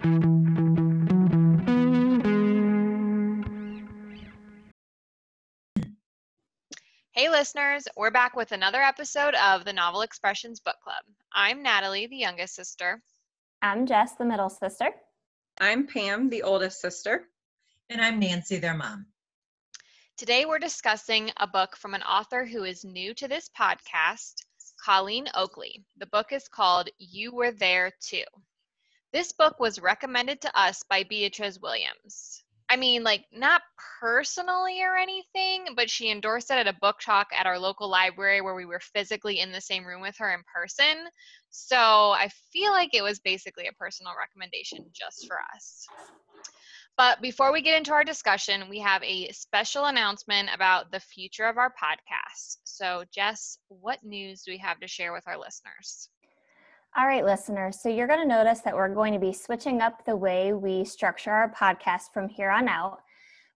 Hey, listeners, we're back with another episode of the Novel Expressions Book Club. I'm Natalie, the youngest sister. I'm Jess, the middle sister. I'm Pam, the oldest sister. And I'm Nancy, their mom. Today, we're discussing a book from an author who is new to this podcast, Colleen Oakley. The book is called You Were There Too. This book was recommended to us by Beatriz Williams. I mean, like, not personally or anything, but she endorsed it at a book talk at our local library where we were physically in the same room with her in person. So I feel like it was basically a personal recommendation just for us. But before we get into our discussion, we have a special announcement about the future of our podcast. So, Jess, what news do we have to share with our listeners? All right, listeners. So you're going to notice that we're going to be switching up the way we structure our podcast from here on out.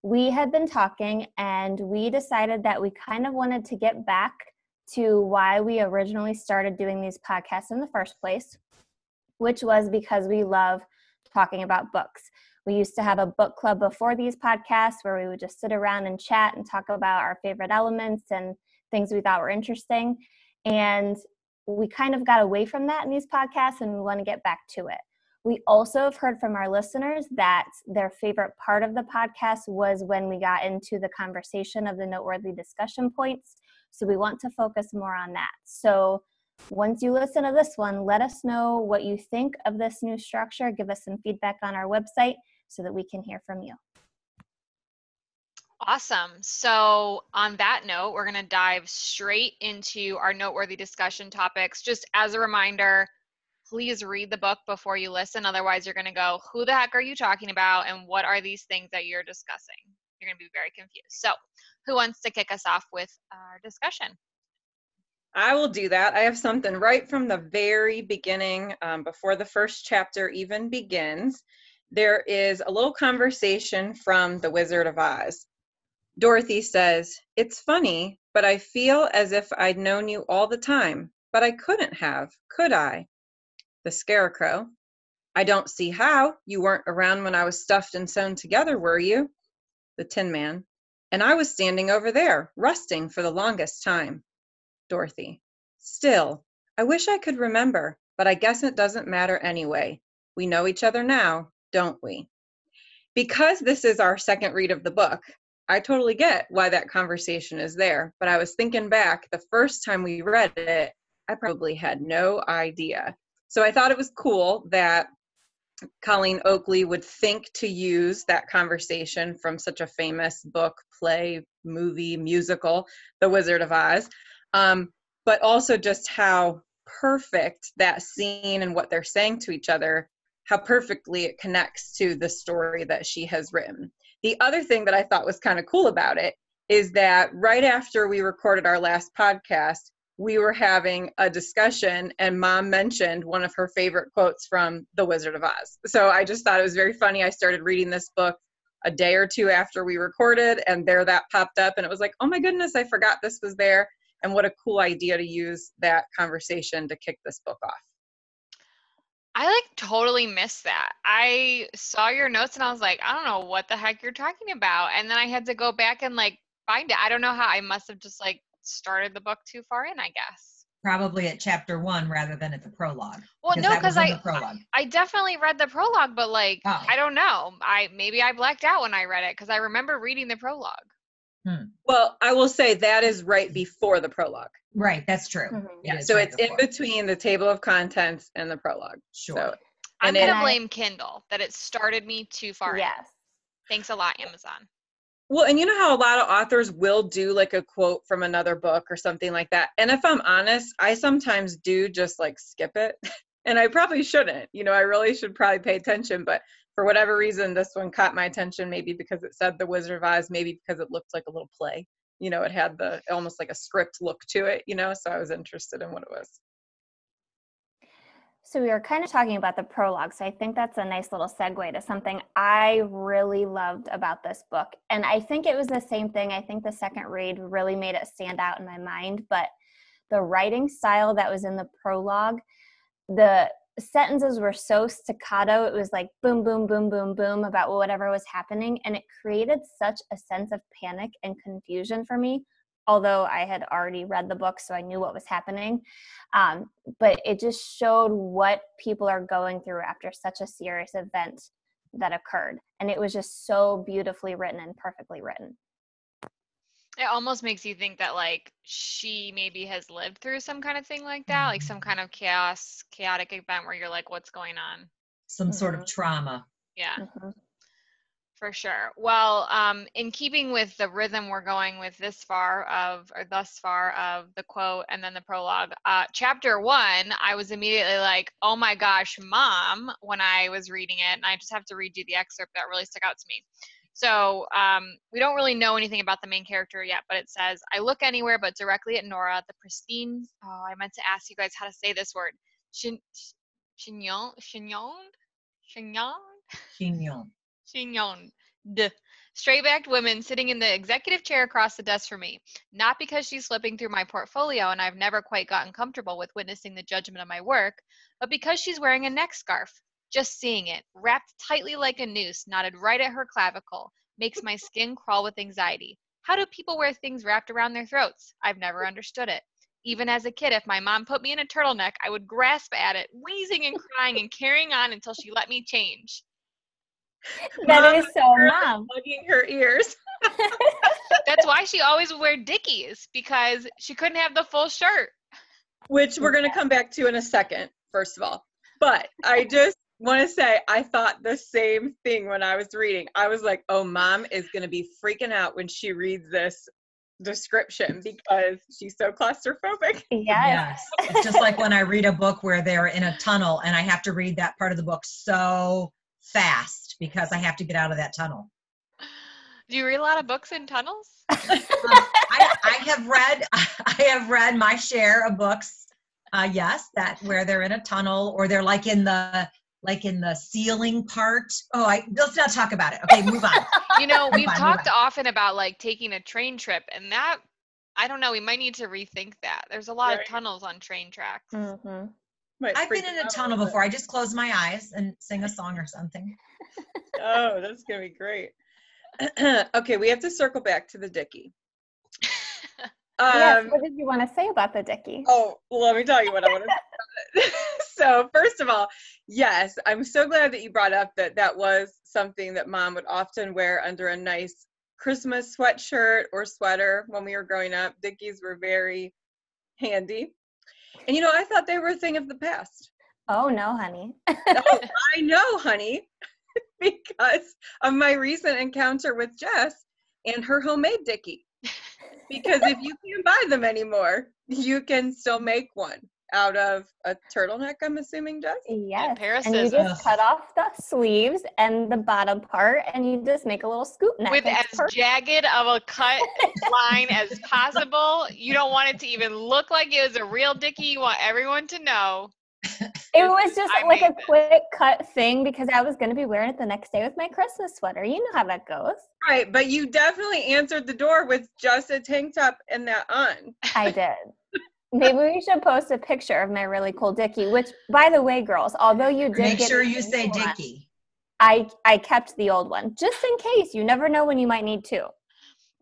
We had been talking and we decided that we kind of wanted to get back to why we originally started doing these podcasts in the first place, which was because we love talking about books. We used to have a book club before these podcasts where we would just sit around and chat and talk about our favorite elements and things we thought were interesting. And we kind of got away from that in these podcasts and we want to get back to it. We also have heard from our listeners that their favorite part of the podcast was when we got into the conversation of the noteworthy discussion points. So we want to focus more on that. So once you listen to this one, let us know what you think of this new structure. Give us some feedback on our website so that we can hear from you. Awesome. So, on that note, we're going to dive straight into our noteworthy discussion topics. Just as a reminder, please read the book before you listen. Otherwise, you're going to go, Who the heck are you talking about? And what are these things that you're discussing? You're going to be very confused. So, who wants to kick us off with our discussion? I will do that. I have something right from the very beginning, um, before the first chapter even begins. There is a little conversation from The Wizard of Oz. Dorothy says, It's funny, but I feel as if I'd known you all the time, but I couldn't have, could I? The Scarecrow, I don't see how. You weren't around when I was stuffed and sewn together, were you? The Tin Man, and I was standing over there, rusting for the longest time. Dorothy, still, I wish I could remember, but I guess it doesn't matter anyway. We know each other now, don't we? Because this is our second read of the book, I totally get why that conversation is there. But I was thinking back the first time we read it, I probably had no idea. So I thought it was cool that Colleen Oakley would think to use that conversation from such a famous book, play, movie, musical, The Wizard of Oz. Um, but also just how perfect that scene and what they're saying to each other, how perfectly it connects to the story that she has written. The other thing that I thought was kind of cool about it is that right after we recorded our last podcast, we were having a discussion and mom mentioned one of her favorite quotes from The Wizard of Oz. So I just thought it was very funny. I started reading this book a day or two after we recorded, and there that popped up, and it was like, oh my goodness, I forgot this was there. And what a cool idea to use that conversation to kick this book off. I like totally missed that. I saw your notes and I was like, I don't know what the heck you're talking about. And then I had to go back and like find it. I don't know how I must have just like started the book too far in, I guess. Probably at chapter one rather than at the prologue. Well, no, because I I definitely read the prologue, but like oh. I don't know. I maybe I blacked out when I read it because I remember reading the prologue. Hmm. Well, I will say that is right before the prologue. Right, that's true. Mm-hmm. Yeah, so right it's before. in between the table of contents and the prologue. Sure. So, I'm gonna blame Kindle that it started me too far. Yes. In. Thanks a lot, Amazon. Well, and you know how a lot of authors will do like a quote from another book or something like that. And if I'm honest, I sometimes do just like skip it. and I probably shouldn't. You know, I really should probably pay attention, but for whatever reason, this one caught my attention. Maybe because it said The Wizard of Oz, maybe because it looked like a little play. You know, it had the almost like a script look to it. You know, so I was interested in what it was. So we were kind of talking about the prologue. So I think that's a nice little segue to something I really loved about this book. And I think it was the same thing. I think the second read really made it stand out in my mind. But the writing style that was in the prologue, the sentences were so staccato. It was like boom, boom, boom, boom, boom about whatever was happening. And it created such a sense of panic and confusion for me. Although I had already read the book, so I knew what was happening. Um, but it just showed what people are going through after such a serious event that occurred. And it was just so beautifully written and perfectly written. It almost makes you think that like she maybe has lived through some kind of thing like that, like some kind of chaos, chaotic event where you're like, what's going on? Some sort Mhm. of trauma. Yeah, Mhm. for sure. Well, um, in keeping with the rhythm we're going with this far of, or thus far of the quote and then the prologue, uh, chapter one, I was immediately like, oh my gosh, mom, when I was reading it. And I just have to read you the excerpt that really stuck out to me. So um, we don't really know anything about the main character yet, but it says, I look anywhere but directly at Nora, the pristine. Oh, I meant to ask you guys how to say this word. Chignon, chignon, chignon, Chignon. chignon. D. Straight-backed woman sitting in the executive chair across the desk from me. Not because she's slipping through my portfolio and I've never quite gotten comfortable with witnessing the judgment of my work, but because she's wearing a neck scarf. Just seeing it, wrapped tightly like a noose, knotted right at her clavicle, makes my skin crawl with anxiety. How do people wear things wrapped around their throats? I've never understood it. Even as a kid, if my mom put me in a turtleneck, I would grasp at it, wheezing and crying and carrying on until she let me change. That Mom is so mom. Plugging her ears. That's why she always would wear Dickies because she couldn't have the full shirt. which we're going to come back to in a second, first of all. But I just want to say, I thought the same thing when I was reading. I was like, oh, mom is going to be freaking out when she reads this description because she's so claustrophobic. Yes. Yes. It's just like when I read a book where they're in a tunnel and I have to read that part of the book so fast because I have to get out of that tunnel. Do you read a lot of books in tunnels? Um, I, I have read I have read my share of books. Uh, yes, that where they're in a tunnel or they're like in the like in the ceiling part. Oh, I let's not talk about it. Okay, move on. You know, Move we've on, talked often about like taking a train trip, and that I don't know. We might need to rethink that. There's a lot Right. of tunnels on train tracks. hmm I've been in a tunnel little before. I just close my eyes and sing a song or something. Oh, that's going to be great. okay, we have to circle back to the Dickie. yes. Um, What did you want to say about the Dicky? Oh, well, let me tell you what I want to say. about it. so, first of all, yes, I'm so glad that you brought up that that was something that mom would often wear under a nice Christmas sweatshirt or sweater when we were growing up. Dickies were very handy. And you know, I thought they were a thing of the past. Oh no, honey. Oh, I know, honey, because of my recent encounter with Jess and her homemade Dickie. Because if you can't buy them anymore, you can still make one out of a turtleneck, I'm assuming, Jess? Yes. pair of and you scissors. just cut off the sleeves and the bottom part, and you just make a little scoop neck. With It's as perfect. jagged of a cut line as possible. You don't want it to even look like it was a real Dickie. You want everyone to know. It was just I like a made this. quick cut thing because I was going to be wearing it the next day with my Christmas sweater. You know how that goes. Right, but you definitely answered the door with just a tank top and that on. I did. Maybe we should post a picture of my really cool Dickie. Which, by the way, girls, although you did Make sure you say one, Dickie. I I kept the old one just in case. You never know when you might need to.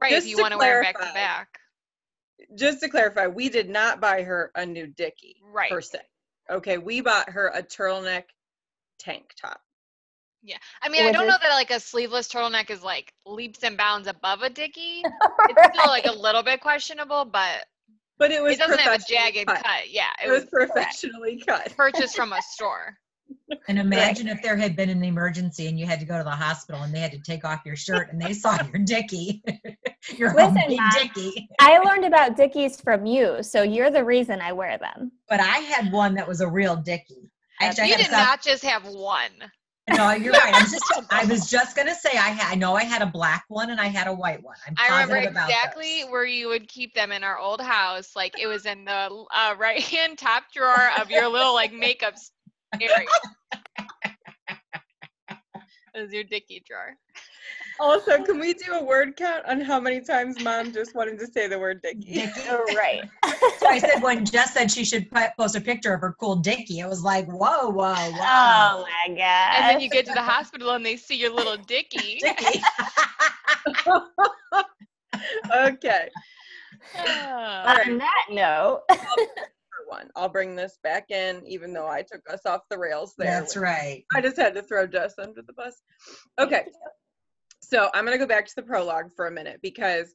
Right, Just if you want to wear 'em back to back. Just to clarify, we did not buy her a new Dickie Right. per se. Okay, we bought her a turtleneck tank top. Yeah. I mean, I don't it- know that like a sleeveless turtleneck is like leaps and bounds above a Dickie. It's still like a little bit questionable, but But it was it doesn't have a jagged cut. cut. Yeah, It was professionally cut. purchased from a store. And imagine if there had been an emergency and you had to go to the hospital and they had to take off your shirt and they saw your Dickie, your Listen, homemade Mom. Dickie. I learned about Dickies from you, so you're the reason I wear them. But I had one that was a real Dickie. Actually, You did South- not just have one. No, you're right. I'm just. I was just gonna say I had. I know I had a black one and I had a white one. I'm I remember exactly where you would keep them in our old house. Like it was in the uh, right hand top drawer of your little like makeup area. it was your dicky drawer. Also, can we do a word count on how many times mom just wanted to say the word Dickie? Dickie. Oh, right. So I said when Jess said she should post a picture of her cool Dickie, it was like, whoa, whoa, whoa. Oh my god. And then you get to the hospital and they see your little Dickie. Dickie. okay. Oh. On that note, one, I'll bring this back in, even though I took us off the rails there. That's right. I just had to throw Jess under the bus. Okay. So I'm going to go back to the prologue for a minute because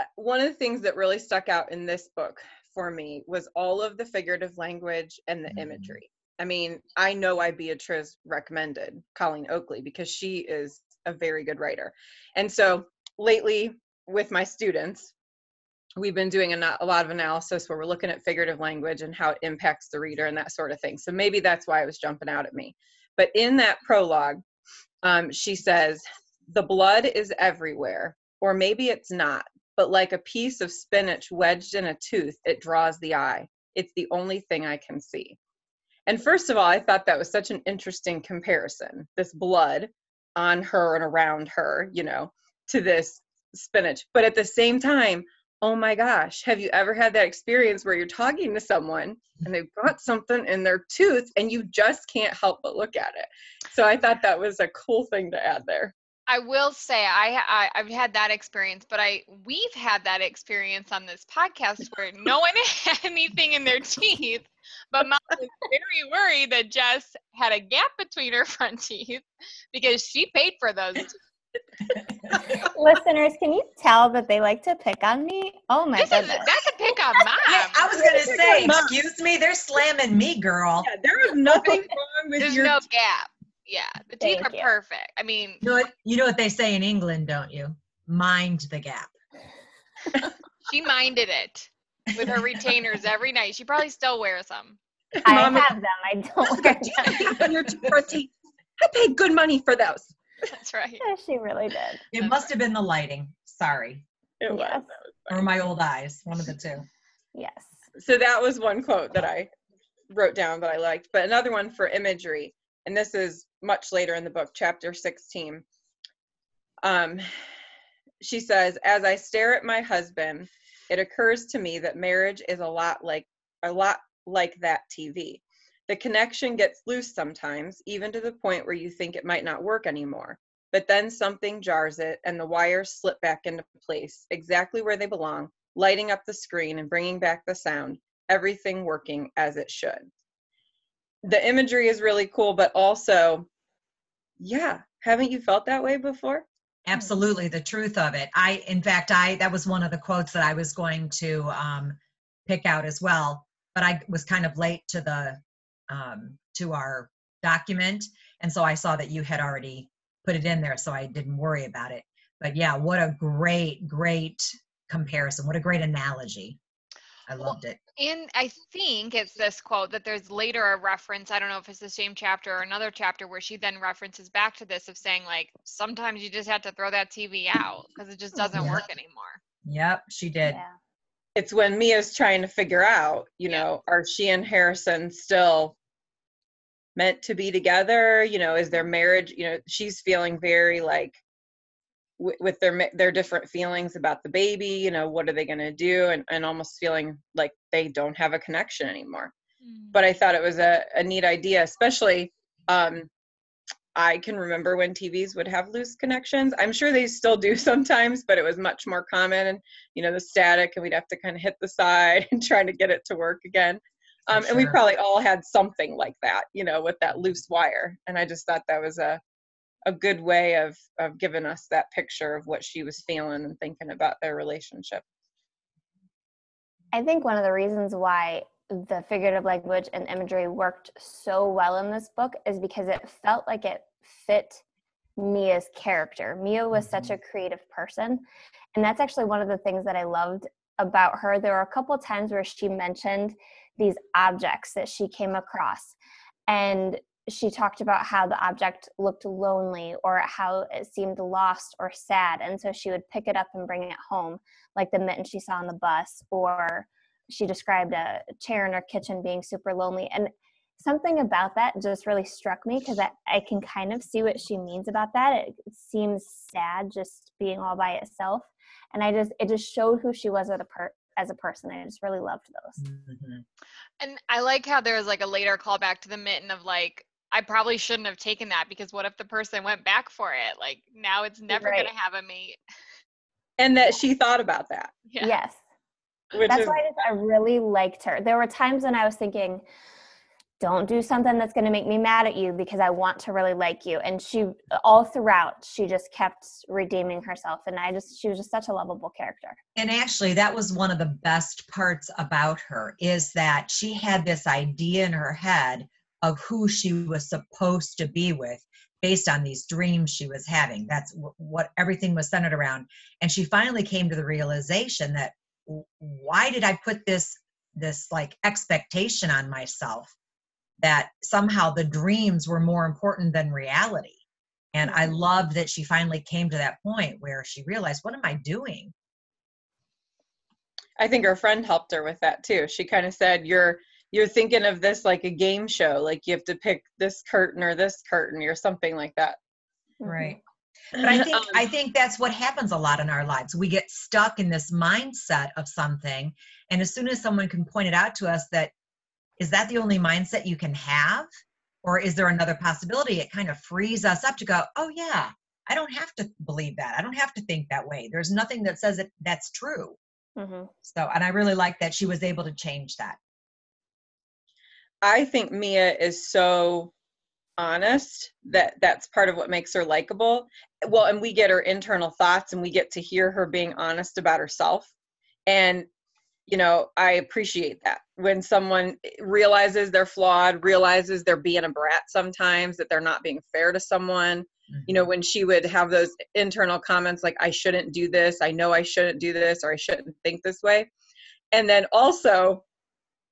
uh, one of the things that really stuck out in this book for me was all of the figurative language and the Mhm. imagery. I mean, I know why Beatriz recommended Colleen Oakley because she is a very good writer. And so lately with my students, we've been doing a, a lot of analysis where we're looking at figurative language and how it impacts the reader and that sort of thing. So maybe that's why it was jumping out at me. But in that prologue, um, she says, The blood is everywhere, or maybe it's not, but like a piece of spinach wedged in a tooth, it draws the eye. It's the only thing I can see. And first of all, I thought that was such an interesting comparison this blood on her and around her, you know, to this spinach. But at the same time, oh my gosh, have you ever had that experience where you're talking to someone and they've got something in their tooth and you just can't help but look at it? So I thought that was a cool thing to add there. I will say I, I I've had that experience, but I we've had that experience on this podcast where no one had anything in their teeth, but mom was very worried that Jess had a gap between her front teeth because she paid for those. listeners, can you tell that they like to pick on me? Oh my This is goodness. that's a pick on mom. Yeah, I was gonna say, Mom. excuse me, they're slamming me, girl. Yeah, there is nothing wrong with There's your no gap. Yeah, the teeth Thank are you. perfect. I mean, You know what? You know what they say in England, don't you? Mind the gap. she minded it with her retainers every night. She probably still wears them. I Mama- have them. I don't wear you them. have your teeth? I paid good money for those. That's right. she really did. It must have been the lighting. Sorry. It was. Yes. was Or my old eyes. One of the two. Yes. so that was one quote that I wrote down that I liked. But another one for imagery, and this is much later in the book, chapter 16. Um, she says, As I stare at my husband, it occurs to me that marriage is a lot like a lot like that TV. The connection gets loose sometimes, even to the point where you think it might not work anymore. But then something jars it, and the wires slip back into place, exactly where they belong, lighting up the screen and bringing back the sound, everything working as it should. The imagery is really cool, but also, yeah, haven't you felt that way before? Absolutely, the truth of it. I, in fact, I that was one of the quotes that I was going to um, pick out as well, but I was kind of late to the um, to our document, and so I saw that you had already put it in there, so I didn't worry about it. But yeah, what a great, great comparison! What a great analogy! I Well, loved it. And I think it's this quote that there's later a reference. I don't know if it's the same chapter or another chapter where she then references back to this of saying, like, sometimes you just have to throw that TV out because it just mm, doesn't Yeah. work anymore. Yep, she did. Yeah. It's when Mia's trying to figure out, you Yeah. know, are she and Harrison still meant to be together? You know, is their marriage, you know, she's feeling very like w- with their their different feelings about the baby, you know, what are they going to do and and almost feeling like they don't have a connection anymore. but I thought it was a, a neat idea, especially um, I can remember when TVs would have loose connections. I'm sure they still do sometimes, but it was much more common and you know the static and we'd have to kind of hit the side and try to get it to work again. Um, and we probably all had something like that, you know, with that loose wire. And I just thought that was a a good way of of giving us that picture of what she was feeling and thinking about their relationship. I think one of the reasons why the figurative language and imagery worked so well in this book is because it felt like it fit Mia's character. Mia was such a mm-hmm. creative person. And that's actually one of the things that I loved about her. There were a couple times where she mentioned these objects that she came across. And she talked about how the object looked lonely or how it seemed lost or sad. And so she would pick it up and bring it home, like the mitten she saw on the bus, or she described a chair in her kitchen being super lonely. And something about that just really struck me because I, I can kind of see what she means about that. It seems sad just being all by itself. And I just, it just showed who she was as a, per, as a person. I just really loved those. Mhm. And I like how there was like a later callback to the mitten of like, I probably shouldn't have taken that because what if the person went back for it? Like now it's never Right. gonna have a mate. And that she thought about that. Yeah. Yes. Which That's is, why I, I really liked her. There were times when I was thinking, don't do something that's going to make me mad at you because I want to really like you. And she, all throughout, she just kept redeeming herself. And I just, she was just such a lovable character. And actually, that was one of the best parts about her is that she had this idea in her head of who she was supposed to be with based on these dreams she was having. That's what everything was centered around. And she finally came to the realization that why did I put this this like expectation on myself that somehow the dreams were more important than reality. And I mm-hmm. loved that she finally came to that point where she realized, what am I doing? I think her friend helped her with that too. She kind of said, "You're you're thinking of this like a game show, like you have to pick this curtain or this curtain or something like that." Mhm. Right. But I think Um, I think that's what happens a lot in our lives. We get stuck in this mindset of something, and as soon as someone can point it out to us that is that the only mindset you can have, or is there another possibility? It kind of frees us up to go, oh yeah, I don't have to believe that. I don't have to think that way. There's nothing that says that that's true. Mhm. So, and I really like that she was able to change that. I think Mia is so honest that that's part of what makes her likable. Well, and we get her internal thoughts and we get to hear her being honest about herself. And you know, I appreciate that when someone realizes they're flawed, realizes they're being a brat sometimes, that they're not being fair to someone. You know, mm-hmm. when she would have those internal comments like, I shouldn't do this, I know I shouldn't do this, or I shouldn't think this way. And then also,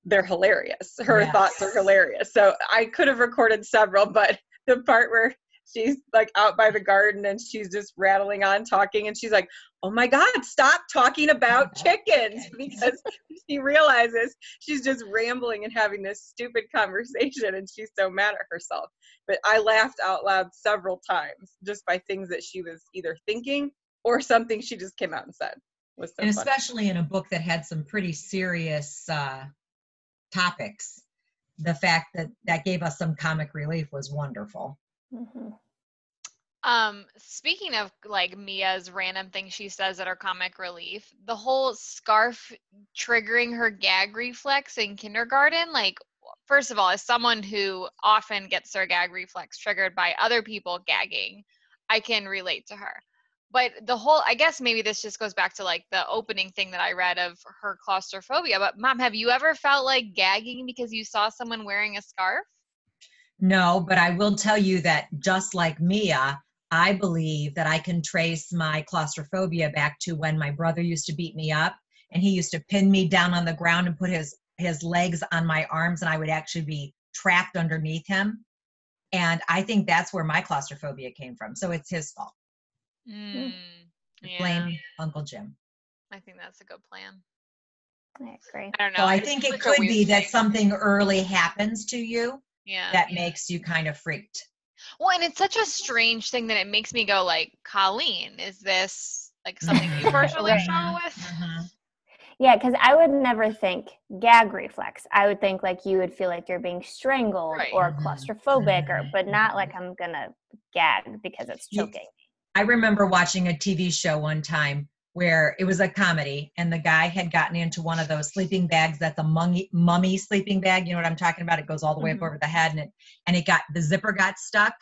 they're hilarious. Her Yes. thoughts are hilarious. So I could have recorded several, but the part where she's like out by the garden and she's just rattling on talking and she's like, "Oh my god, stop talking about chickens." Because she realizes she's just rambling and having this stupid conversation and she's so mad at herself. But I laughed out loud several times just by things that she was either thinking or something she just came out and said. Was so and funny. especially in a book that had some pretty serious uh, topics the fact that that gave us some comic relief was wonderful Mhm. Um, speaking of like Mia's random thing she says at her comic relief, the whole scarf triggering her gag reflex in kindergarten, like first of all, as someone who often gets their gag reflex triggered by other people gagging, I can relate to her. But the whole I guess maybe this just goes back to like the opening thing that I read of her claustrophobia. But mom, have you ever felt like gagging because you saw someone wearing a scarf? no but i will tell you that just like mia i believe that i can trace my claustrophobia back to when my brother used to beat me up and he used to pin me down on the ground and put his his legs on my arms and i would actually be trapped underneath him and i think that's where my claustrophobia came from so it's his fault Mm, yeah, blame uncle jim I think that's a good plan. I agree. I don't know. so i think it could weird be that something early happens to you yeah. that makes you kind of freaked Well, and it's such a strange thing that it makes me go like, Colleen, is this like something you personally Right. struggle with? Mhm. Yeah, because I would never think gag reflex. I would think like you would feel like you're being strangled Right. or Mhm. claustrophobic, or Mhm. but not like I'm gonna gag because it's Ye- choking. I remember watching a TV show one time where it was a comedy and the guy had gotten into one of those sleeping bags that's a mummy, mummy sleeping bag. You know what I'm talking about? It goes all the way Mhm. up over the head and it, and it got, the zipper got stuck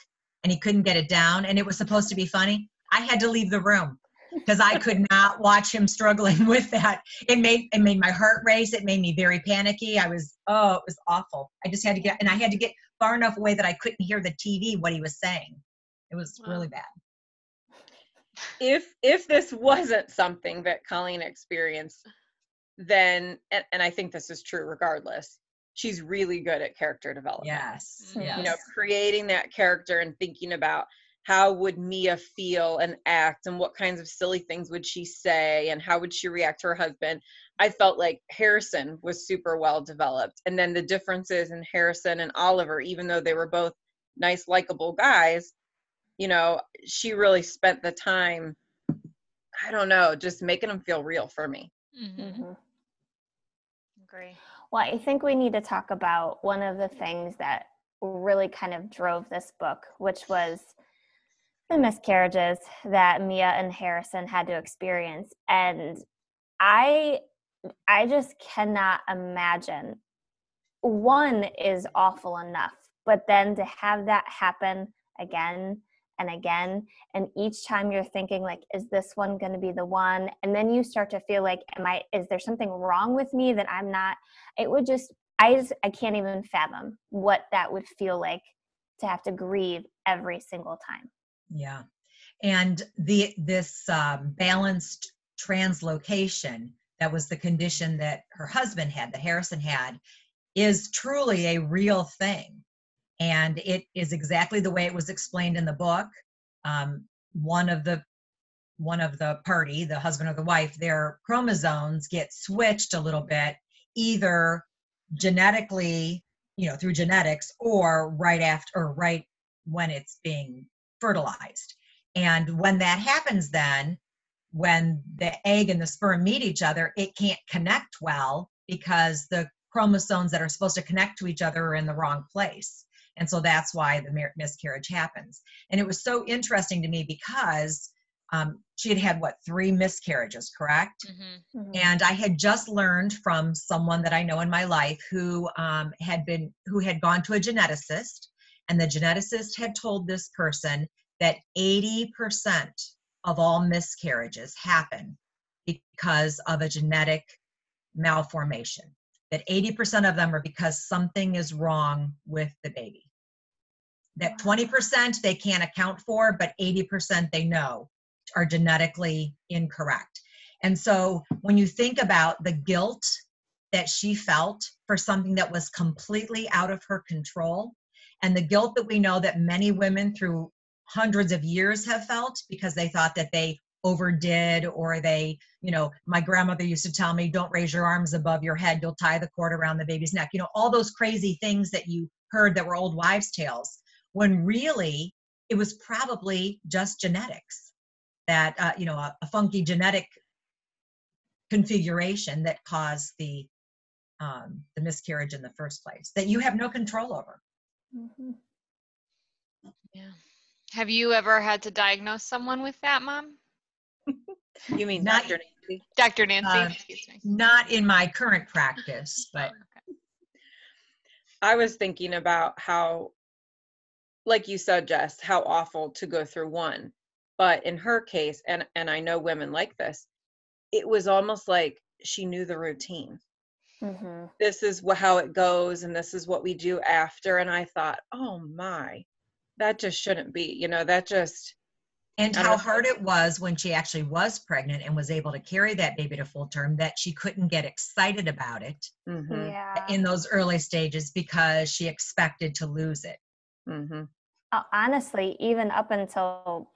and he couldn't get it down and it was supposed to be funny. I had to leave the room because I could not watch him struggling with that. It made, it made my heart race. It made me very panicky. I was, oh, it was awful. I just had to get, and I had to get far enough away that I couldn't hear the TV, what he was saying. It was Wow. really bad. If if this wasn't something that Colleen experienced, then and, and I think this is true regardless, she's really good at character development. Yes. Mm. yes. You know, creating that character and thinking about how would Mia feel and act and what kinds of silly things would she say and how would she react to her husband. I felt like Harrison was super well developed. And then the differences in Harrison and Oliver, even though they were both nice, likable guys, you know, she really spent the time, I don't know, just making them feel real for me. Mm-hmm. Mhm. Agree. Well, I think we need to talk about one of the things that really kind of drove this book, which was the miscarriages that Mia and Harrison had to experience. And I I just cannot imagine one is awful enough, but then to have that happen again and again and each time you're thinking like is this one going to be the one and then you start to feel like am i is there something wrong with me that i'm not it would just i just i can't even fathom what that would feel like to have to grieve every single time Yeah. And the this um, balanced translocation that was the condition that her husband had, that Harrison had, is truly a real thing. And it is exactly the way it was explained in the book. Um, one of the one of the party, the husband or the wife, their chromosomes get switched a little bit, either genetically, you know, through genetics, or right after or right when it's being fertilized. And when that happens, then when the egg and the sperm meet each other, it can't connect well because the chromosomes that are supposed to connect to each other are in the wrong place. And so that's why the mir- miscarriage happens. And it was so interesting to me because um, she had had what three miscarriages, correct? Mm-hmm. Mhm. and i had just learned from someone that i know in my life who um, had been who had gone to a geneticist and the geneticist had told this person that 80% of all miscarriages happen because of a genetic malformation that 80% of them are because something is wrong with the baby. That 20% they can't account for but 80% they know are genetically incorrect. And so when you think about the guilt that she felt for something that was completely out of her control, and the guilt that we know that many women through hundreds of years have felt because they thought that they overdid or they, you know, my grandmother used to tell me, don't raise your arms above your head, you'll tie the cord around the baby's neck. You know, all those crazy things that you heard that were old wives' tales, when really it was probably just genetics that, uh, you know, a, a funky genetic configuration that caused the um, the miscarriage in the first place that you have no control over. Mhm. Yeah. Have you ever had to diagnose someone with that, Mom? You mean Not- Dr. Nancy? Dr. Nancy, Um, excuse me. Not in my current practice, but Oh, okay. I was thinking about how, like you said, Jess, how awful to go through one. But in her case, and and I know women like this, it was almost like she knew the routine. Mhm. This is wha- how it goes, and this is what we do after. And I thought, oh my, that just shouldn't be. You know, that just and how hard it was when she actually was pregnant and was able to carry that baby to full term that she couldn't get excited about it mhm, Yeah. in those early stages because she expected to lose it. mhm. Uh, honestly, even up until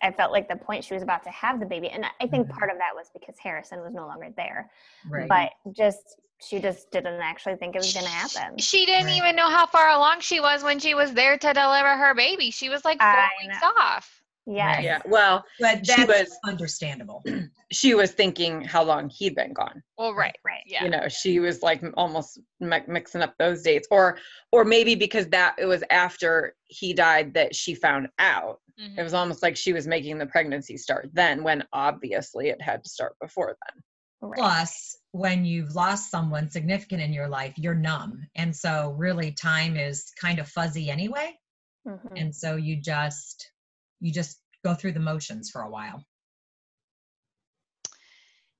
I felt like the point she was about to have the baby, and I- I think Mhm. part of that was because Harrison was no longer there. Right. But just she just didn't actually think it was going to happen. She didn't Right. even know how far along she was when she was there to deliver her baby. She was like four I weeks know. off. Yes. Yeah. Well, but she was- understandable. she was thinking how long he'd been gone. Well, right. Right. Yeah. you know she was like almost mi- mixing up those dates or or maybe because that it was after he died that she found out Mhm. it was almost like she was making the pregnancy start then when obviously it had to start before then Right. Plus, when you've lost someone significant in your life, you're numb. And so, really, time is kind of fuzzy anyway. Mhm. And so, you just, you just go through the motions for a while.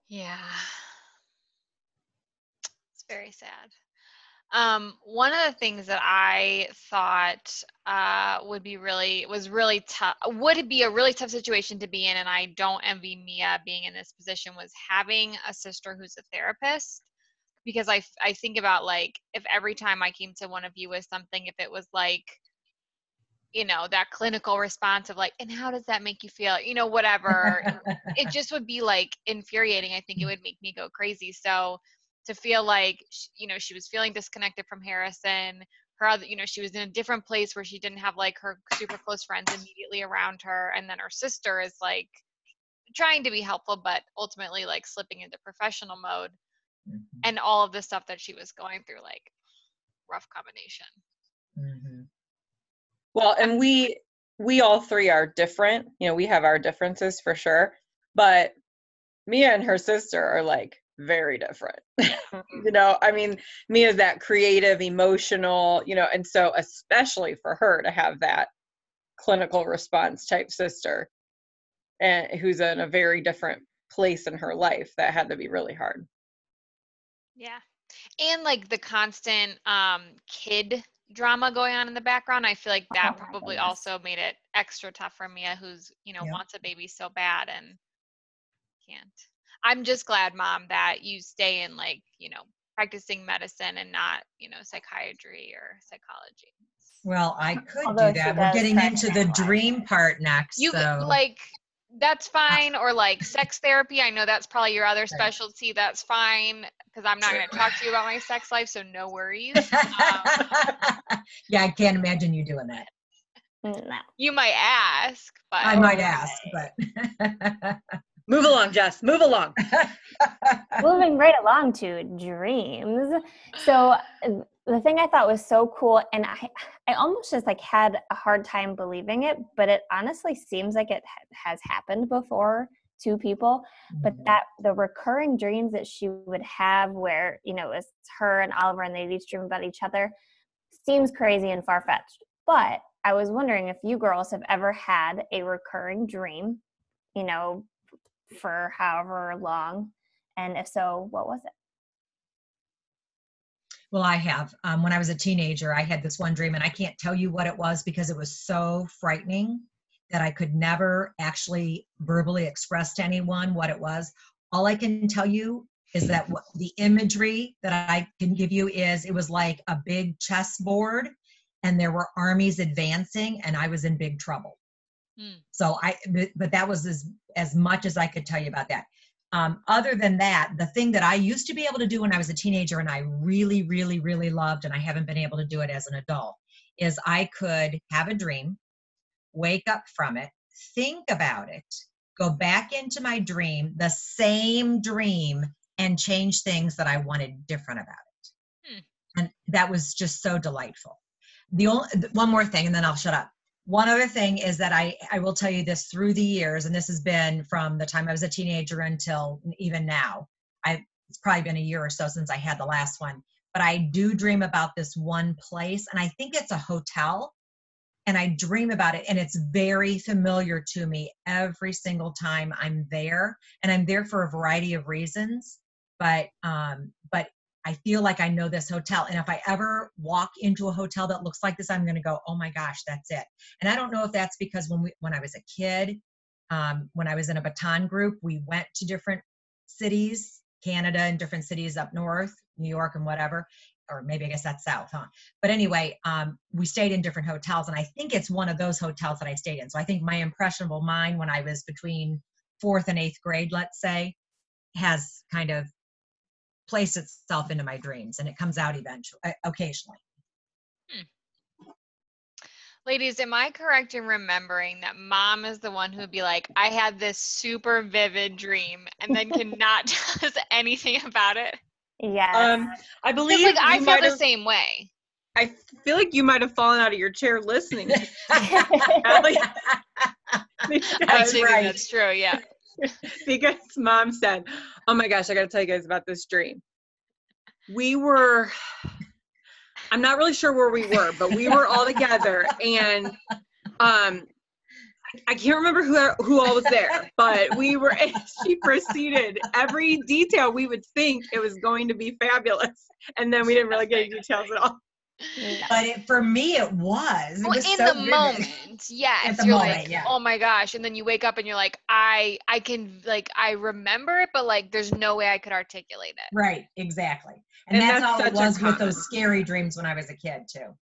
Yeah. It's very sad. Um, one of the things that I thought uh, would be really was really tough would be a really tough situation to be in, and I don't envy Mia being in this position was having a sister who's a therapist because I I think about like if every time I came to one of you with something, if it was like you know that clinical response of like and how does that make you feel? you know whatever it just would be like infuriating i think it would make me go crazy. So to feel like you know she was feeling disconnected from harrison her other you know she was in a different place where she didn't have like her super close friends immediately around her and then her sister is like trying to be helpful but ultimately like slipping into professional mode Mhm, and all of the stuff that she was going through like rough combination. Mhm. Well, and we we all three are different. You know, we have our differences for sure, but Mia and her sister are like very different. you know, I mean, Mia's that creative, emotional, you know, and so especially for her to have that clinical response type sister and who's in a very different place in her life, that had to be really hard. Yeah. And like the constant um kid drama going on in the background, I feel like that Oh probably also made it extra tough for Mia who's, you know, Yep. wants a baby so bad and can't. I'm just glad, mom, that you stay in like, you know, practicing medicine and not, you know, psychiatry or psychology. Well, I could Although do that. We're getting into the dream part next. You so like that's fine or like sex therapy. I know that's probably your other specialty. That's fine because I'm not going to talk to you about my sex life, so no worries. Um, yeah, I can't imagine you doing that. No. you might ask, but I might ask, but Move along, Jess. Move along. Moving right along to dreams. So the thing I thought was so cool, and I, I almost just like had a hard time believing it, but it honestly seems like it ha- has happened before to people. But mm-hmm. that the recurring dreams that she would have, where you know it's her and Oliver, and they'd each dream about each other, seems crazy and far fetched. But I was wondering if you girls have ever had a recurring dream, you know, for however long, and if so, what was it? Well, I have. Um, when I was a teenager, I had this one dream, and I can't tell you what it was because it was so frightening that I could never actually verbally express to anyone what it was. All I can tell you is that what, the imagery that I can give you is it was like a big chessboard, and there were armies advancing, and I was in big trouble. Hmm. So I, but- but that was as as much as I could tell you about that. Um, other than that, the thing that I used to be able to do when I was a teenager and I really, really, really loved, and I haven't been able to do it as an adult, is I could have a dream, wake up from it, think about it, go back into my dream, the same dream, and change things that I wanted different about it. Hmm. And that was just so delightful. The only one more thing, and then I'll shut up one other thing is that I, I will tell you this through the years, and this has been from the time I was a teenager until even now. I it's probably been a year or so since I had the last one, but I do dream about this one place, and I think it's a hotel. And I dream about it, and it's very familiar to me every single time I'm there, and I'm there for a variety of reasons. But um, but I feel like I know this hotel. And if I ever walk into a hotel that looks like this, I'm going to go, oh my gosh, that's it. And I don't know if that's because when we, when I was a kid, um, when I was in a baton group, we went to different cities, Canada and different cities up north, New York and whatever, or maybe I guess that's south, huh? But anyway, um, we stayed in different hotels, and I think it's one of those hotels that I stayed in. So I think my impressionable mind when I was between fourth and eighth grade, let's say, has kind of place itself into my dreams and it comes out eventually occasionally Ladies, am I correct in remembering that mom is the one who would be like, I had this super vivid dream and then cannot tell us anything about it? yeah Um, I 'Cause, believe like I feel the same way. I feel like you might have fallen out of your chair listening. to Allie. because, Actually, right. that's true. Yeah. because mom said, "Oh my gosh, I got to tell you guys about this dream." We were. I'm not really sure where we were, but we were all together, and um, I can't remember who who all was there, but we were. She proceeded every detail we would think it was going to be fabulous, and then we didn't really get any details at all. No. but it, for me it was it Well, was in so the vivid. moment, yes. the you're moment, like, yeah. oh my gosh, and then you wake up and you're like, I, I can, like, I remember it, but like, there's no way I could articulate it. right exactly and, And that's, that's all it was with those scary dreams when i was a kid too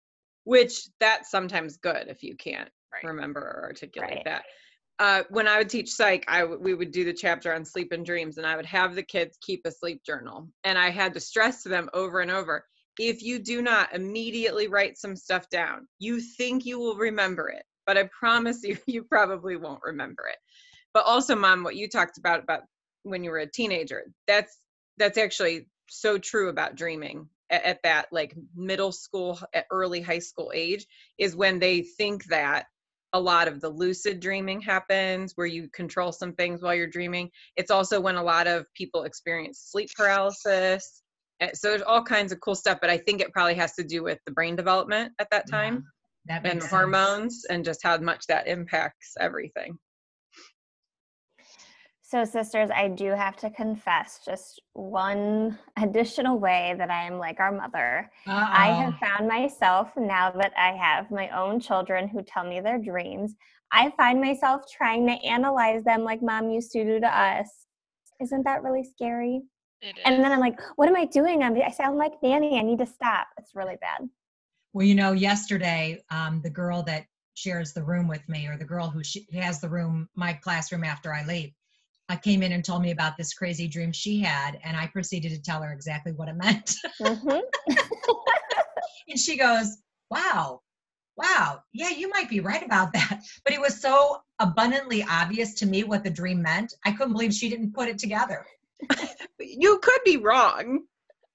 which that's sometimes good if you can't Right. remember or articulate Right. that. Uh, when I would teach psych, I w- we would do the chapter on sleep and dreams, and I would have the kids keep a sleep journal, and I had to stress to them over and over: if you do not immediately write some stuff down, you think you will remember it, but I promise you, you probably won't remember it. But also, mom, what you talked about about when you were a teenager, that's that's actually so true about dreaming at, at that like middle school, early high school age, is when they think that a lot of the lucid dreaming happens where you control some things while you're dreaming. It's also when a lot of people experience sleep paralysis. Uh, So there's all kinds of cool stuff, but I think it probably has to do with the brain development at that Yeah, time That and sense. hormones and just how much that impacts everything. So, sisters, I do have to confess just one additional way that I am like our mother. I have found myself now that I have my own children who tell me their dreams, I find myself trying to analyze them like mom used to do to us. Isn't that really scary? It is. And then I'm like, what am I doing? I'm, I sound like Nanny. I need to stop. It's really bad. Well, you know, yesterday, um, the girl that shares the room with me, or the girl who sh- has the room, my classroom after I leave, I came in and told me about this crazy dream she had, and I proceeded to tell her exactly what it meant. Mhm. and she goes, "Wow, wow, yeah, you might be right about that." But it was so abundantly obvious to me what the dream meant. I couldn't believe she didn't put it together. You could be wrong.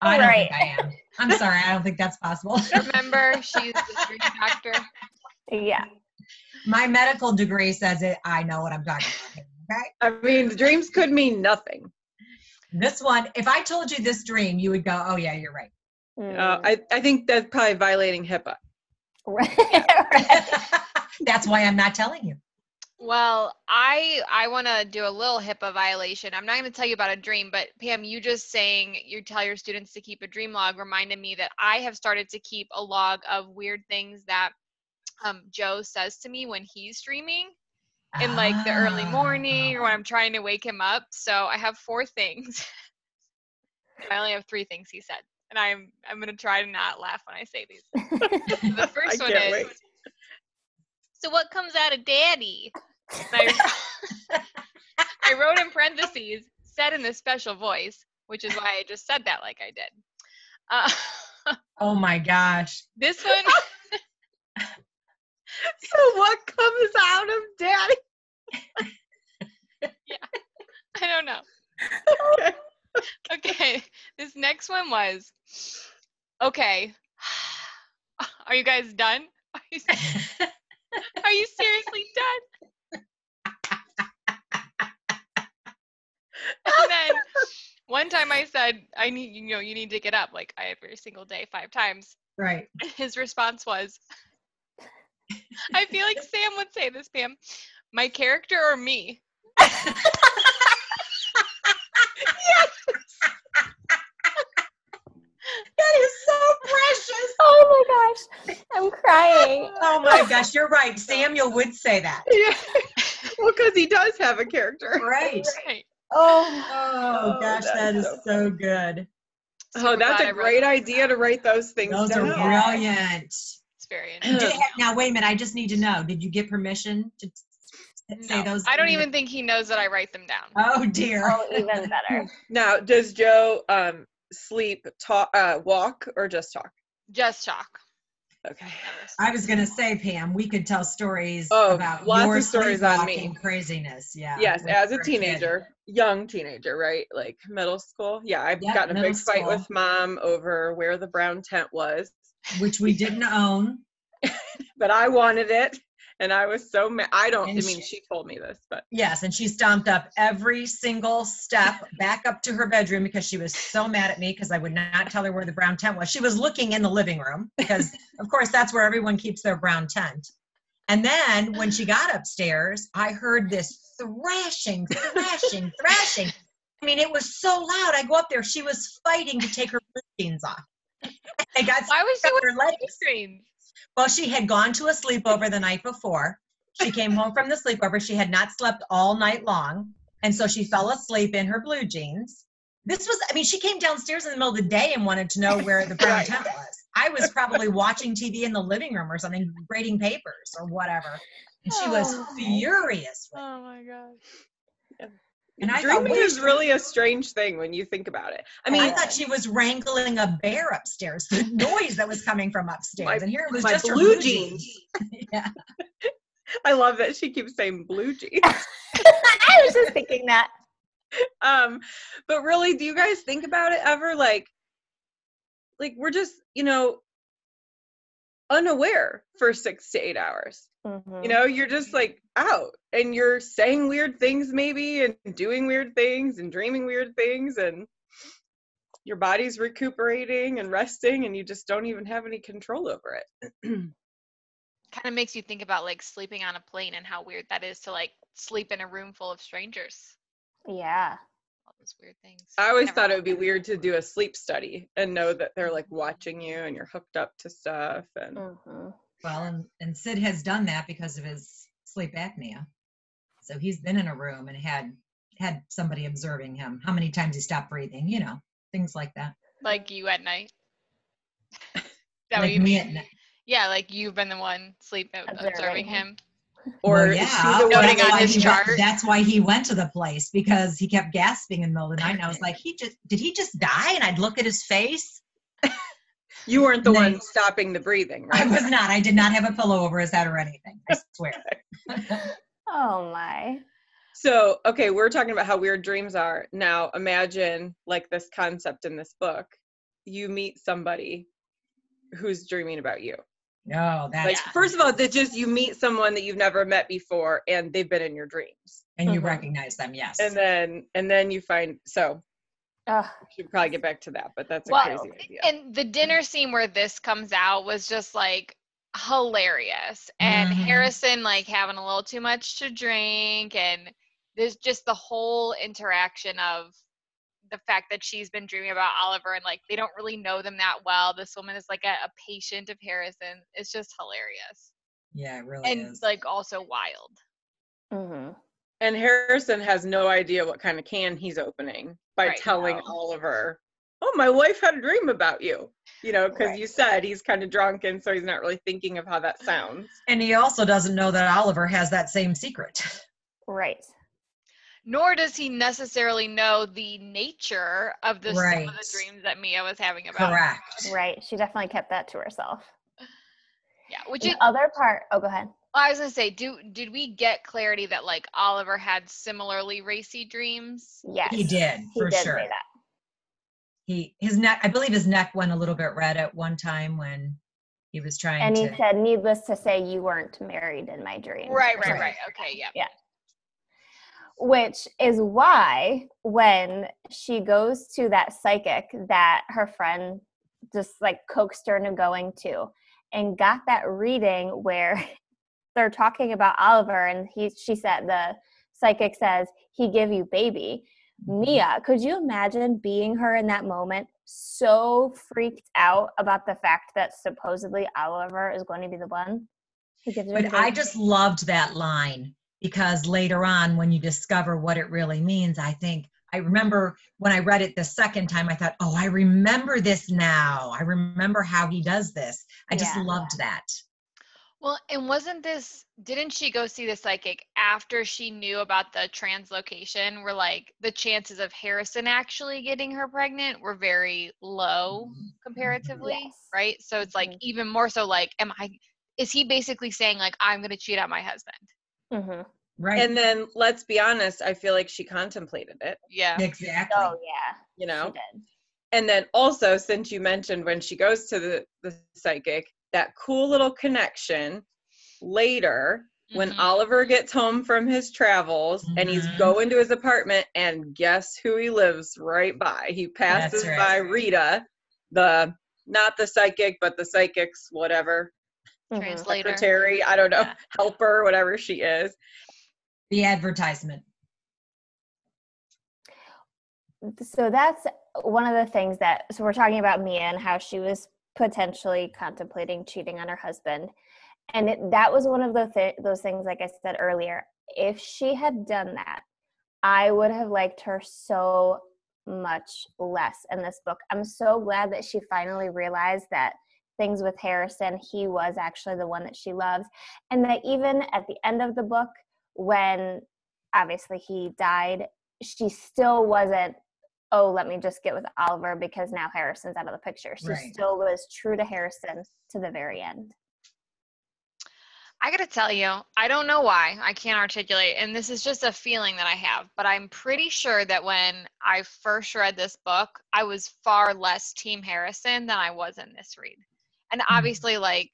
I don't Right. think I am. I'm sorry, I don't think that's possible. Remember, she's the dream doctor. Yeah. My medical degree says it. I know what I'm talking about. Okay. I mean, dreams could mean nothing. This one, if I told you this dream, you would go, "Oh yeah, you're right." Uh, Mm. I, I think that's probably violating HIPAA. That's why I'm not telling you. Well, I I want to do a little HIPAA violation. I'm not going to tell you about a dream, but Pam, you just saying you tell your students to keep a dream log reminded me that I have started to keep a log of weird things that um, Joe says to me when he's dreaming in like the early morning or when I'm trying to wake him up. So I have four things. I only have three things he said, and I'm I'm going to try to not laugh when I say these. The first one is. wait. So what comes out of daddy? I, I wrote in parentheses, said in a special voice, which is why I just said that like I did. Uh, Oh my gosh. this one, So what comes out of daddy? yeah. I don't know. Okay. Okay, this next one was, okay, are you guys done? You, are you seriously done? And then one time I said, I need, you know, you need to get up like I every single day five times. right. his response was I feel like Sam would say this, Pam. My character or me? Yes. That is so precious. oh my gosh. I'm crying. Oh my gosh, you're right. Samuel would say that. Yeah. well, because he does have a character. Right. Right. Oh. Oh Oh, gosh, that's that is so so good. Oh, Super that's glad I a wrote great idea down. to write those things Those are brilliant. It's very interesting. now wait a minute, I just need to know. Did you get permission to say No, those? I don't in your- even think he knows that I write them down. Oh dear. Oh, even better. Now, does Joe um sleep, talk, uh, walk, or just talk? Just talk. Okay. I was gonna say, Pam, we could tell stories Oh, about lots your of stories on me. craziness. Yeah. Yes, as a were kid. teenager, young teenager, right? Like middle school. Yeah, I've Yep, gotten a big fight with mom over where the brown tent was, which we didn't own. but I wanted it, and I was so mad. I don't. And I mean, she- she told me this, but Yes, and she stomped up every single step back up to her bedroom because she was so mad at me because I would not tell her where the brown tent was. She was looking in the living room because, of course, that's where everyone keeps their brown tent. And then when she got upstairs, I heard this thrashing, thrashing, thrashing. I mean, it was so loud. I go up there. She was fighting to take her jeans off. I got Why was she wearing her legs. Well, she had gone to a sleepover the night before. She came home from the sleepover. She had not slept all night long. And so she fell asleep in her blue jeans. This was, I mean, she came downstairs in the middle of the day and wanted to know where the brown tent was. I was probably watching TV in the living room or something, grading papers or whatever. And she was Oh. furious. Oh my gosh. And I Dreaming wait, is really a strange thing when you think about it. I mean, I thought she was wrangling a bear upstairs, the noise that was coming from upstairs. My- and here it was my just blue blue jeans. yeah. I love that she keeps saying blue jeans. I was just thinking that. um, but really, do you guys think about it ever? Like, like we're just, you know, unaware for six to eight hours. Mhm. You know, you're just like out and you're saying weird things maybe and doing weird things and dreaming weird things and your body's recuperating and resting and you just don't even have any control over it. Kind of makes you think about like sleeping on a plane and how weird that is to like sleep in a room full of strangers. Yeah. All those weird things. I always Never thought it would be that. weird to do a sleep study and know that they're like watching you and you're hooked up to stuff and hmm Well, and, and Sid has done that because of his sleep apnea. So he's been in a room and had had somebody observing him. How many times he stopped breathing, you know, things like that. Like you at night. That like you me mean? at night. Yeah, like you've been the one sleep observing, Observing him. or Well, yeah, the one Noting that's on why his he went- chart. that's why he went to the place because he kept gasping in the middle of the night. And I was like, he just did he just die? And I'd look at his face. You weren't the And then- one stopping the breathing, right? I was not. I did not have a pillow over his head or anything. I swear. Oh my. So, okay, we're talking about how weird dreams are. Now, imagine like this concept in this book. You meet somebody who's dreaming about you. No, that's Like, Yeah. first of all, that just you meet someone that you've never met before and they've been in your dreams. and you Mhm. recognize them, yes. And then and then you find so Ugh. we should probably get back to that, but that's a Well, crazy idea. And the dinner scene where this comes out was just like hilarious. And Mhm. Harrison like having a little too much to drink and there's just the whole interaction of the fact that she's been dreaming about Oliver and like they don't really know them that well. This woman is like a, a patient of Harrison. It's just hilarious. yeah, it really And is. like also wild. hmm And Harrison has no idea what kind of can he's opening by Right, telling no. Oliver, "Oh, my wife had a dream about you." You know, because Right. you said he's kind of drunk, and so he's not really thinking of how that sounds. and he also doesn't know that Oliver has that same secret. Right. Nor does he necessarily know the nature of the some of the dreams that Mia was having about. Correct. Right. She definitely kept that to herself. Yeah, which The is other part, oh, go ahead. I was gonna say, do did we get clarity that like Oliver had similarly racy dreams? Yes. He did, He for did sure. say that. He his neck I believe his neck went a little bit red at one time when he was trying And to he said, needless to say, you weren't married in my dream." Right, or right, right. like that. Okay, yeah. which is why when she goes to that psychic that her friend just like coaxed her into going to and got that reading where they're talking about Oliver and he she said the psychic says he give you baby Mm-hmm. Mia could you imagine being her in that moment so freaked out about the fact that supposedly Oliver is going to be the one who gives But I just loved that line because later on, when you discover what it really means, I think I remember when I read it the second time, I thought, oh, I remember this now. I remember how he does this. I just Yeah. loved that. Well, and wasn't this didn't she go see the psychic after she knew about the translocation where like the chances of Harrison actually getting her pregnant were very low comparatively, Yes. right? So it's like Mhm. even more so like am I is he basically saying like I'm going to cheat on my husband? Mhm. Right. And then let's be honest, I feel like she contemplated it, Yeah. exactly. oh yeah you know? she did And then also, since you mentioned when she goes to the, the psychic, that cool little connection later when Mhm. Oliver gets home from his travels and he's Mhm. going to his apartment, and guess who he lives right by? He passes right. by Rita, the not the psychic, but the psychic's whatever. Translator. secretary, I don't know, Yeah. helper, whatever she is. the advertisement. so that's one of the things that so we're talking about mia and how she was potentially contemplating cheating on her husband and it, that was one of the th- those things like i said earlier if she had done that i would have liked her so much less in this book i'm so glad that she finally realized that things with Harrison, he was actually the one that she loves. And that even at the end of the book, when obviously he died, she still wasn't, oh, let me just get with Oliver because now Harrison's out of the picture. She Right. still was true to Harrison to the very end. I gotta tell you, I don't know why. I can't articulate, and this is just a feeling that I have, but I'm pretty sure that when I first read this book, I was far less Team Harrison than I was in this read. And hmm. obviously, like,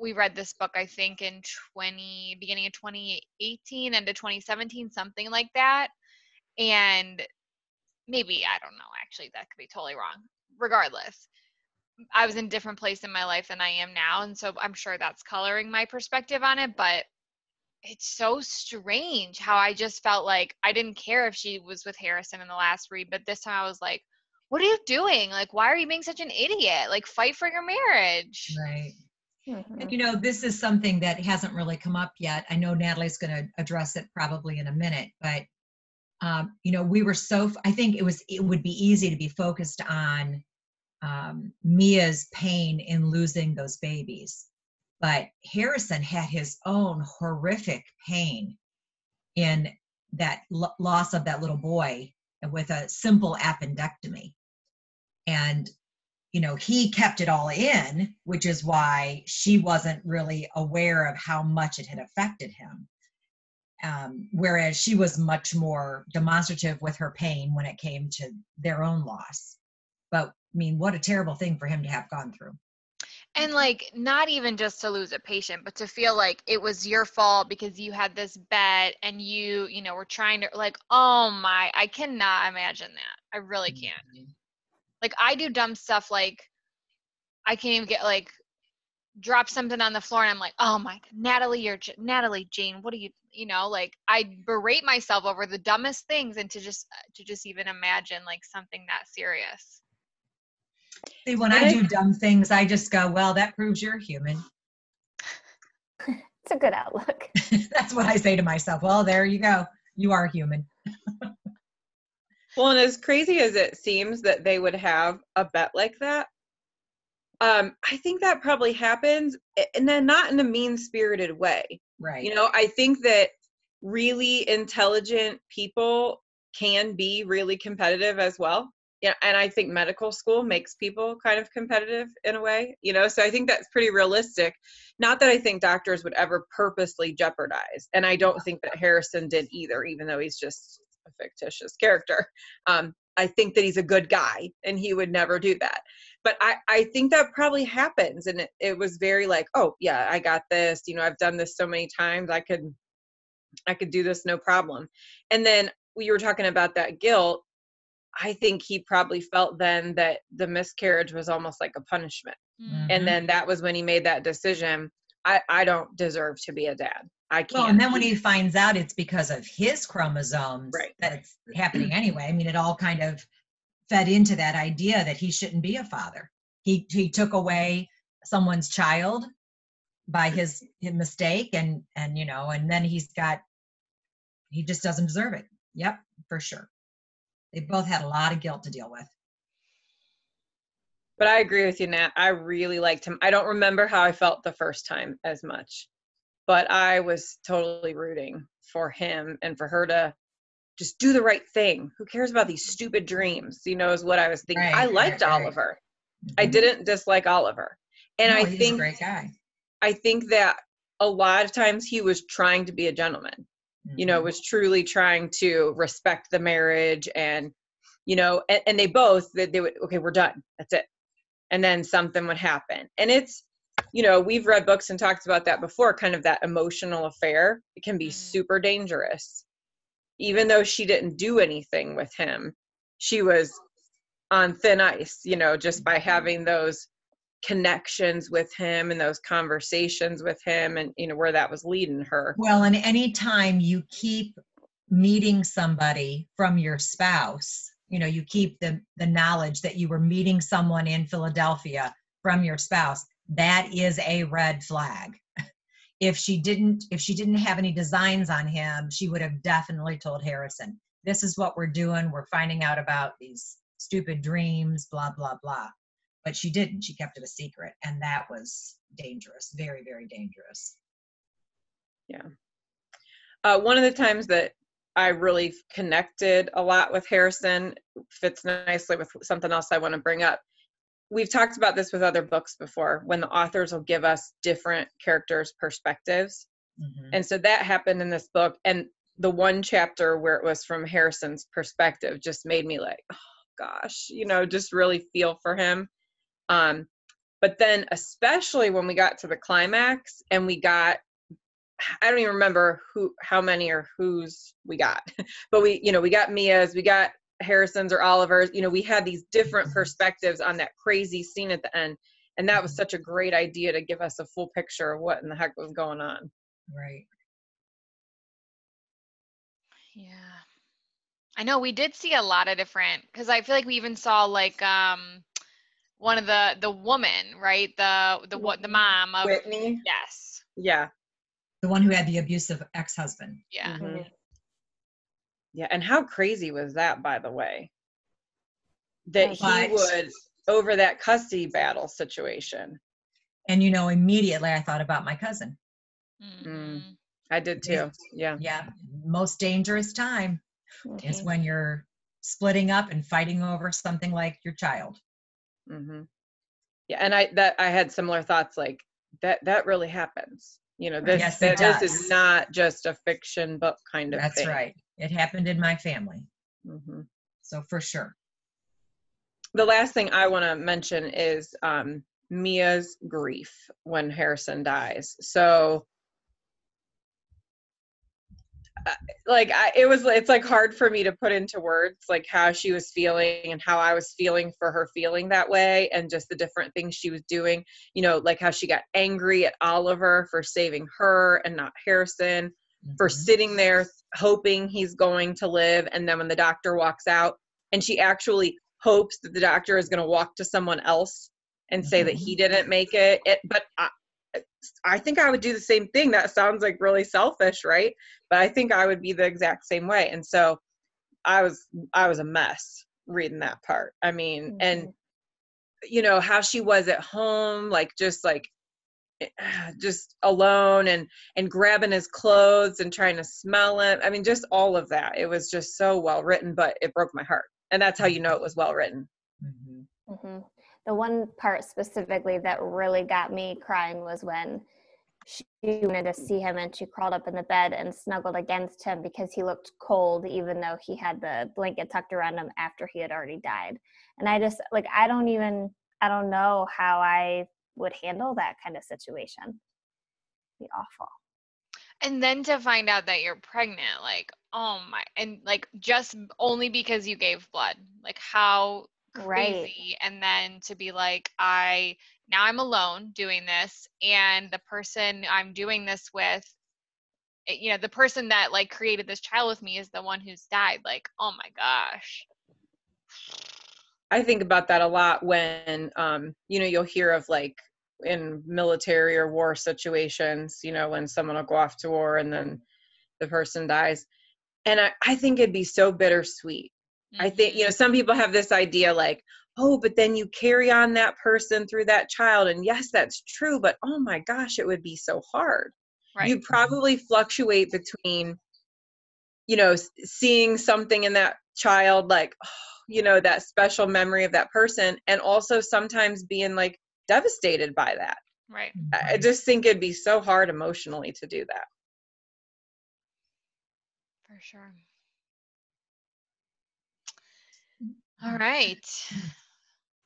we read this book, I think, in 20, beginning of 2018 into 2017, something like that. And maybe, I don't know, actually, that could be totally wrong. Regardless, I was in a different place in my life than I am now. And so I'm sure that's coloring my perspective on it. But it's so strange how I just felt like I didn't care if she was with Harrison in the last read, but this time I was like, what are you doing? Like, why are you being such an idiot? Like, fight for your marriage. Right. Mhm. And you know, this is something that hasn't really come up yet. I know Natalie's going to address it probably in a minute, but um, you know, we were so. I think it was. It would be easy to be focused on um, Mia's pain in losing those babies, but Harrison had his own horrific pain in that lo- loss of that little boy with a simple appendectomy, and you know he kept it all in which is why she wasn't really aware of how much it had affected him um, whereas she was much more demonstrative with her pain when it came to their own loss but i mean what a terrible thing for him to have gone through And like, not even just to lose a patient, but to feel like it was your fault because you had this bet and you, you know, were trying to, like, oh my, I cannot imagine that. I really can't. like I do dumb stuff like I can't even get like drop something on the floor and I'm like, oh my God, Natalie, you're J- Natalie, Jane, what are you, you know, like I berate myself over the dumbest things and to just uh, to just even imagine like something that serious. see when i I- do dumb things i just go well that proves you're human It's a good outlook. that's what i say to myself well there you go you are human Well, and as crazy as it seems that they would have a bet like that, um, I think that probably happens, and then not in a mean spirited way. right You know, I think that really intelligent people can be really competitive as well. Yeah, and I think medical school makes people kind of competitive in a way, you know. So I think that's pretty realistic. Not that I think doctors would ever purposely jeopardize, and I don't think that Harrison did either, even though he's just a fictitious character. Um, I think that he's a good guy, and he would never do that. But I, I think that probably happens, and it, it was very like, oh yeah, I got this. You know, I've done this so many times. I could, I could do this no problem. And then we were talking about that guilt. I think he probably felt then that the miscarriage was almost like a punishment. Mhm. And then that was when he made that decision. I, I don't deserve to be a dad. I can't. Well, and then when he finds out it's because of his chromosomes Right. that it's happening anyway. I mean, it all kind of fed into that idea that he shouldn't be a father. He he took away someone's child by his, his mistake, and and you know, and then he's got he just doesn't deserve it. Yep, for sure. They both had a lot of guilt to deal with. But I agree with you, Nat. I really liked him. I don't remember how I felt the first time as much, but I was totally rooting for him and for her to just do the right thing. Who cares about these stupid dreams? You know, is what I was thinking. Right, I liked right. Oliver. I Mhm. didn't dislike Oliver. And No, I think great guy. I think that a lot of times he was trying to be a gentleman. You know, Mhm. was truly trying to respect the marriage and you know, and, and they both they, they would okay, we're done. That's it. And then something would happen. And it's you know, we've read books and talked about that before, kind of that emotional affair. It can be Mm. super dangerous. Even though she didn't do anything with him, she was on thin ice, you know, just by mm-hmm. having those connections with him and those conversations with him and you know where that was leading her. Well, and anytime you keep meeting somebody from your spouse, you know, you keep the, the knowledge that you were meeting someone in Philadelphia from your spouse, that is a red flag. If she didn't, if she didn't have any designs on him, she would have definitely told Harrison, this is what we're doing. We're finding out about these stupid dreams, blah, blah, blah. but she didn't. She kept it a secret, and that was dangerous, very, very dangerous. Yeah. Uh, one of the times that I really connected a lot with Harrison fits nicely with something else I want to bring up. We've talked about this with other books before when the authors will give us different characters' perspectives. Mhm. And so that happened in this book. And the one chapter where it was from Harrison's perspective just made me like, oh gosh, you know, just really feel for him. Um, but then, especially when we got to the climax and we got, I don't even remember who, how many or whose we got, but we, you know, we got Mia's, we got Harrison's or Oliver's, you know, we had these different perspectives on that crazy scene at the end. And that was such a great idea to give us a full picture of what in the heck was going on. Right. Yeah. I know we did see a lot of different because I feel like we even saw like um one of the the woman, right? The the what the mom of Whitney. yes. Yeah. The one who had the abusive ex-husband. Yeah. Mhm. Yeah. And how crazy was that, by the way? That But- he would over that custody battle situation. And you know, immediately I thought about my cousin. Mhm. I did too. Yeah. Yeah. Most dangerous time is Mhm. when you're splitting up and fighting over something like your child. hmm Yeah. And I that I had similar thoughts like that that really happens. You know, this Yes, this does. is not just a fiction book kind of thing. That's thing. right. It happened in my family. hmm So for sure. the last thing I want to mention is um, Mia's grief when Harrison dies. So, like, I, it was, it's like hard for me to put into words, like how she was feeling and how I was feeling for her feeling that way, and just the different things she was doing. You know, like how she got angry at Oliver for saving her and not Harrison for Mhm. sitting there hoping he's going to live and then when the doctor walks out and she actually hopes that the doctor is going to walk to someone else and say that he didn't make it, it but I, I think I would do the same thing. That sounds like really selfish, right? But I think I would be the exact same way. And so I was I was a mess reading that part. I mean, and Mhm. you know how she was at home like just like just alone and and grabbing his clothes and trying to smell him i mean just all of that it was just so well written but it broke my heart and that's how you know it was well written Mhm. hmm The one part specifically that really got me crying was when she wanted to see him and she crawled up in the bed and snuggled against him because he looked cold, even though he had the blanket tucked around him after he had already died. And I just, like, I don't even, I don't know how I would handle that kind of situation. Be awful. And then to find out that you're pregnant, like, oh my, and like just only because you gave blood, like how Right. crazy. And then to be like, I, now I'm alone doing this, and the person I'm doing this with, eh, you know, the person that like created this child with me is the one who's died. Like, oh my gosh. i think about that a lot when um you know you'll hear of like in military or war situations you know when someone will go off to war and then the person dies and i, I think it'd be so bittersweet I think, you know, some people have this idea like, oh, but then you carry on that person through that child. And yes, that's true, but oh my gosh, it would be so hard. right. You probably fluctuate between, you know, seeing something in that child, like, oh, you know, that special memory of that person, and also sometimes being like devastated by that. right. I I just think it'd be so hard emotionally to do that. For sure. All right.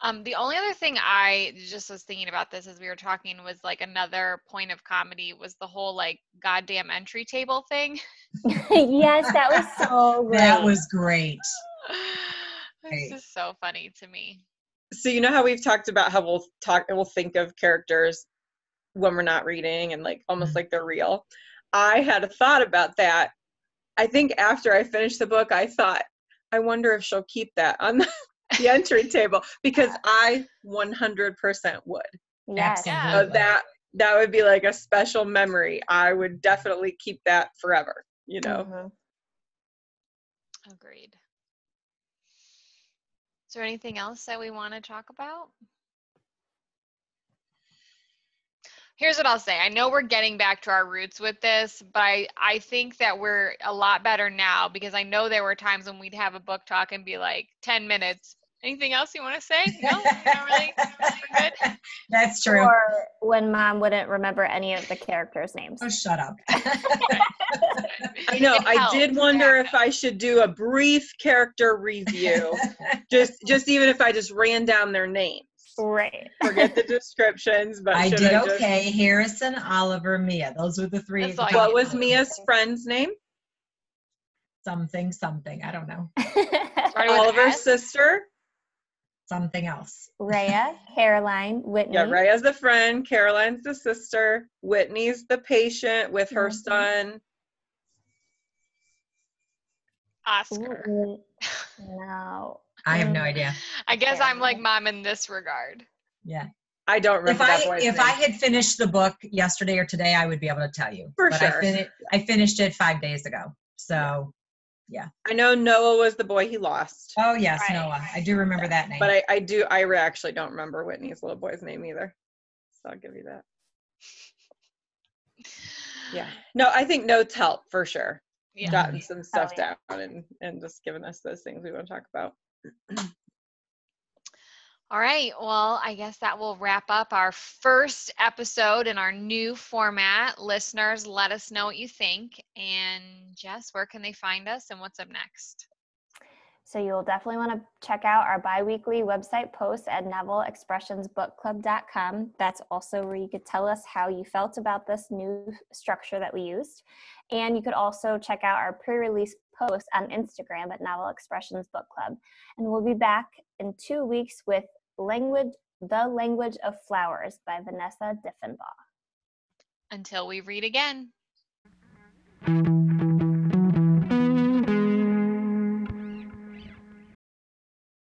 Um, the only other thing I just was thinking about this as we were talking was like another point of comedy was the whole like goddamn entry table thing. yes, that was so great. That was great. it's Right. just so funny to me. so you know how we've talked about how we'll talk and we'll think of characters when we're not reading and like almost Mhm. like they're real i had a thought about that i think after i finished the book i thought i wonder if she'll keep that on the, the entry table because i 100% would yes. Yeah. so that that would be like a special memory i would definitely keep that forever you know Mhm. Agreed. Is there anything else that we want to talk about? Here's what I'll say. I know we're getting back to our roots with this, but I, I think that we're a lot better now because I know there were times when we'd have a book talk and be like 10 minutes. Anything else you want to say? No, not really. We're good. That's true. Or when mom wouldn't remember any of the characters' names. oh, shut up. I know. I did wonder yeah. if I should do a brief character review, just just even if I just ran down their names. Right. Forget the descriptions, but I did I just, okay. Harrison, Oliver, Mia. Those were the three. That's at you. What was Mia's friend's name? Something, something. I don't know. Started Oliver's sister. Something else. Raya, Caroline, Whitney. Yeah, Raya's the friend. Caroline's the sister. Whitney's the patient with her Mhm. son. Oscar. Ooh, No. I have no Mm. idea. I guess I'm like mom in this regard. Yeah. I don't remember If I that boy's if name. I had finished the book yesterday or today, I would be able to tell you. For but sure. I, fin- I finished it five days ago. So, yeah. I know Noah was the boy he lost, oh yes, Right. Noah. I do remember that name. but I, I do I re- actually don't remember Whitney's little boy's name either. So I'll give you that. Yeah. No, I think notes help for sure. Yeah. Gotten some stuff yeah. down and and just giving us those things we want to talk about. All right. Well, I guess that will wrap up our first episode in our new format. Listeners, let us know what you think. And Jess, where can they find us and what's up next? So you'll definitely want to check out our biweekly website post at novelexpressionsbookclub.com. That's also where you could tell us how you felt about this new structure that we used. And you could also check out our pre-release post on Instagram at Novel Expressions Book Club. And we'll be back in two weeks with Language The Language of Flowers by Vanessa Diffenbaugh. Until we read again.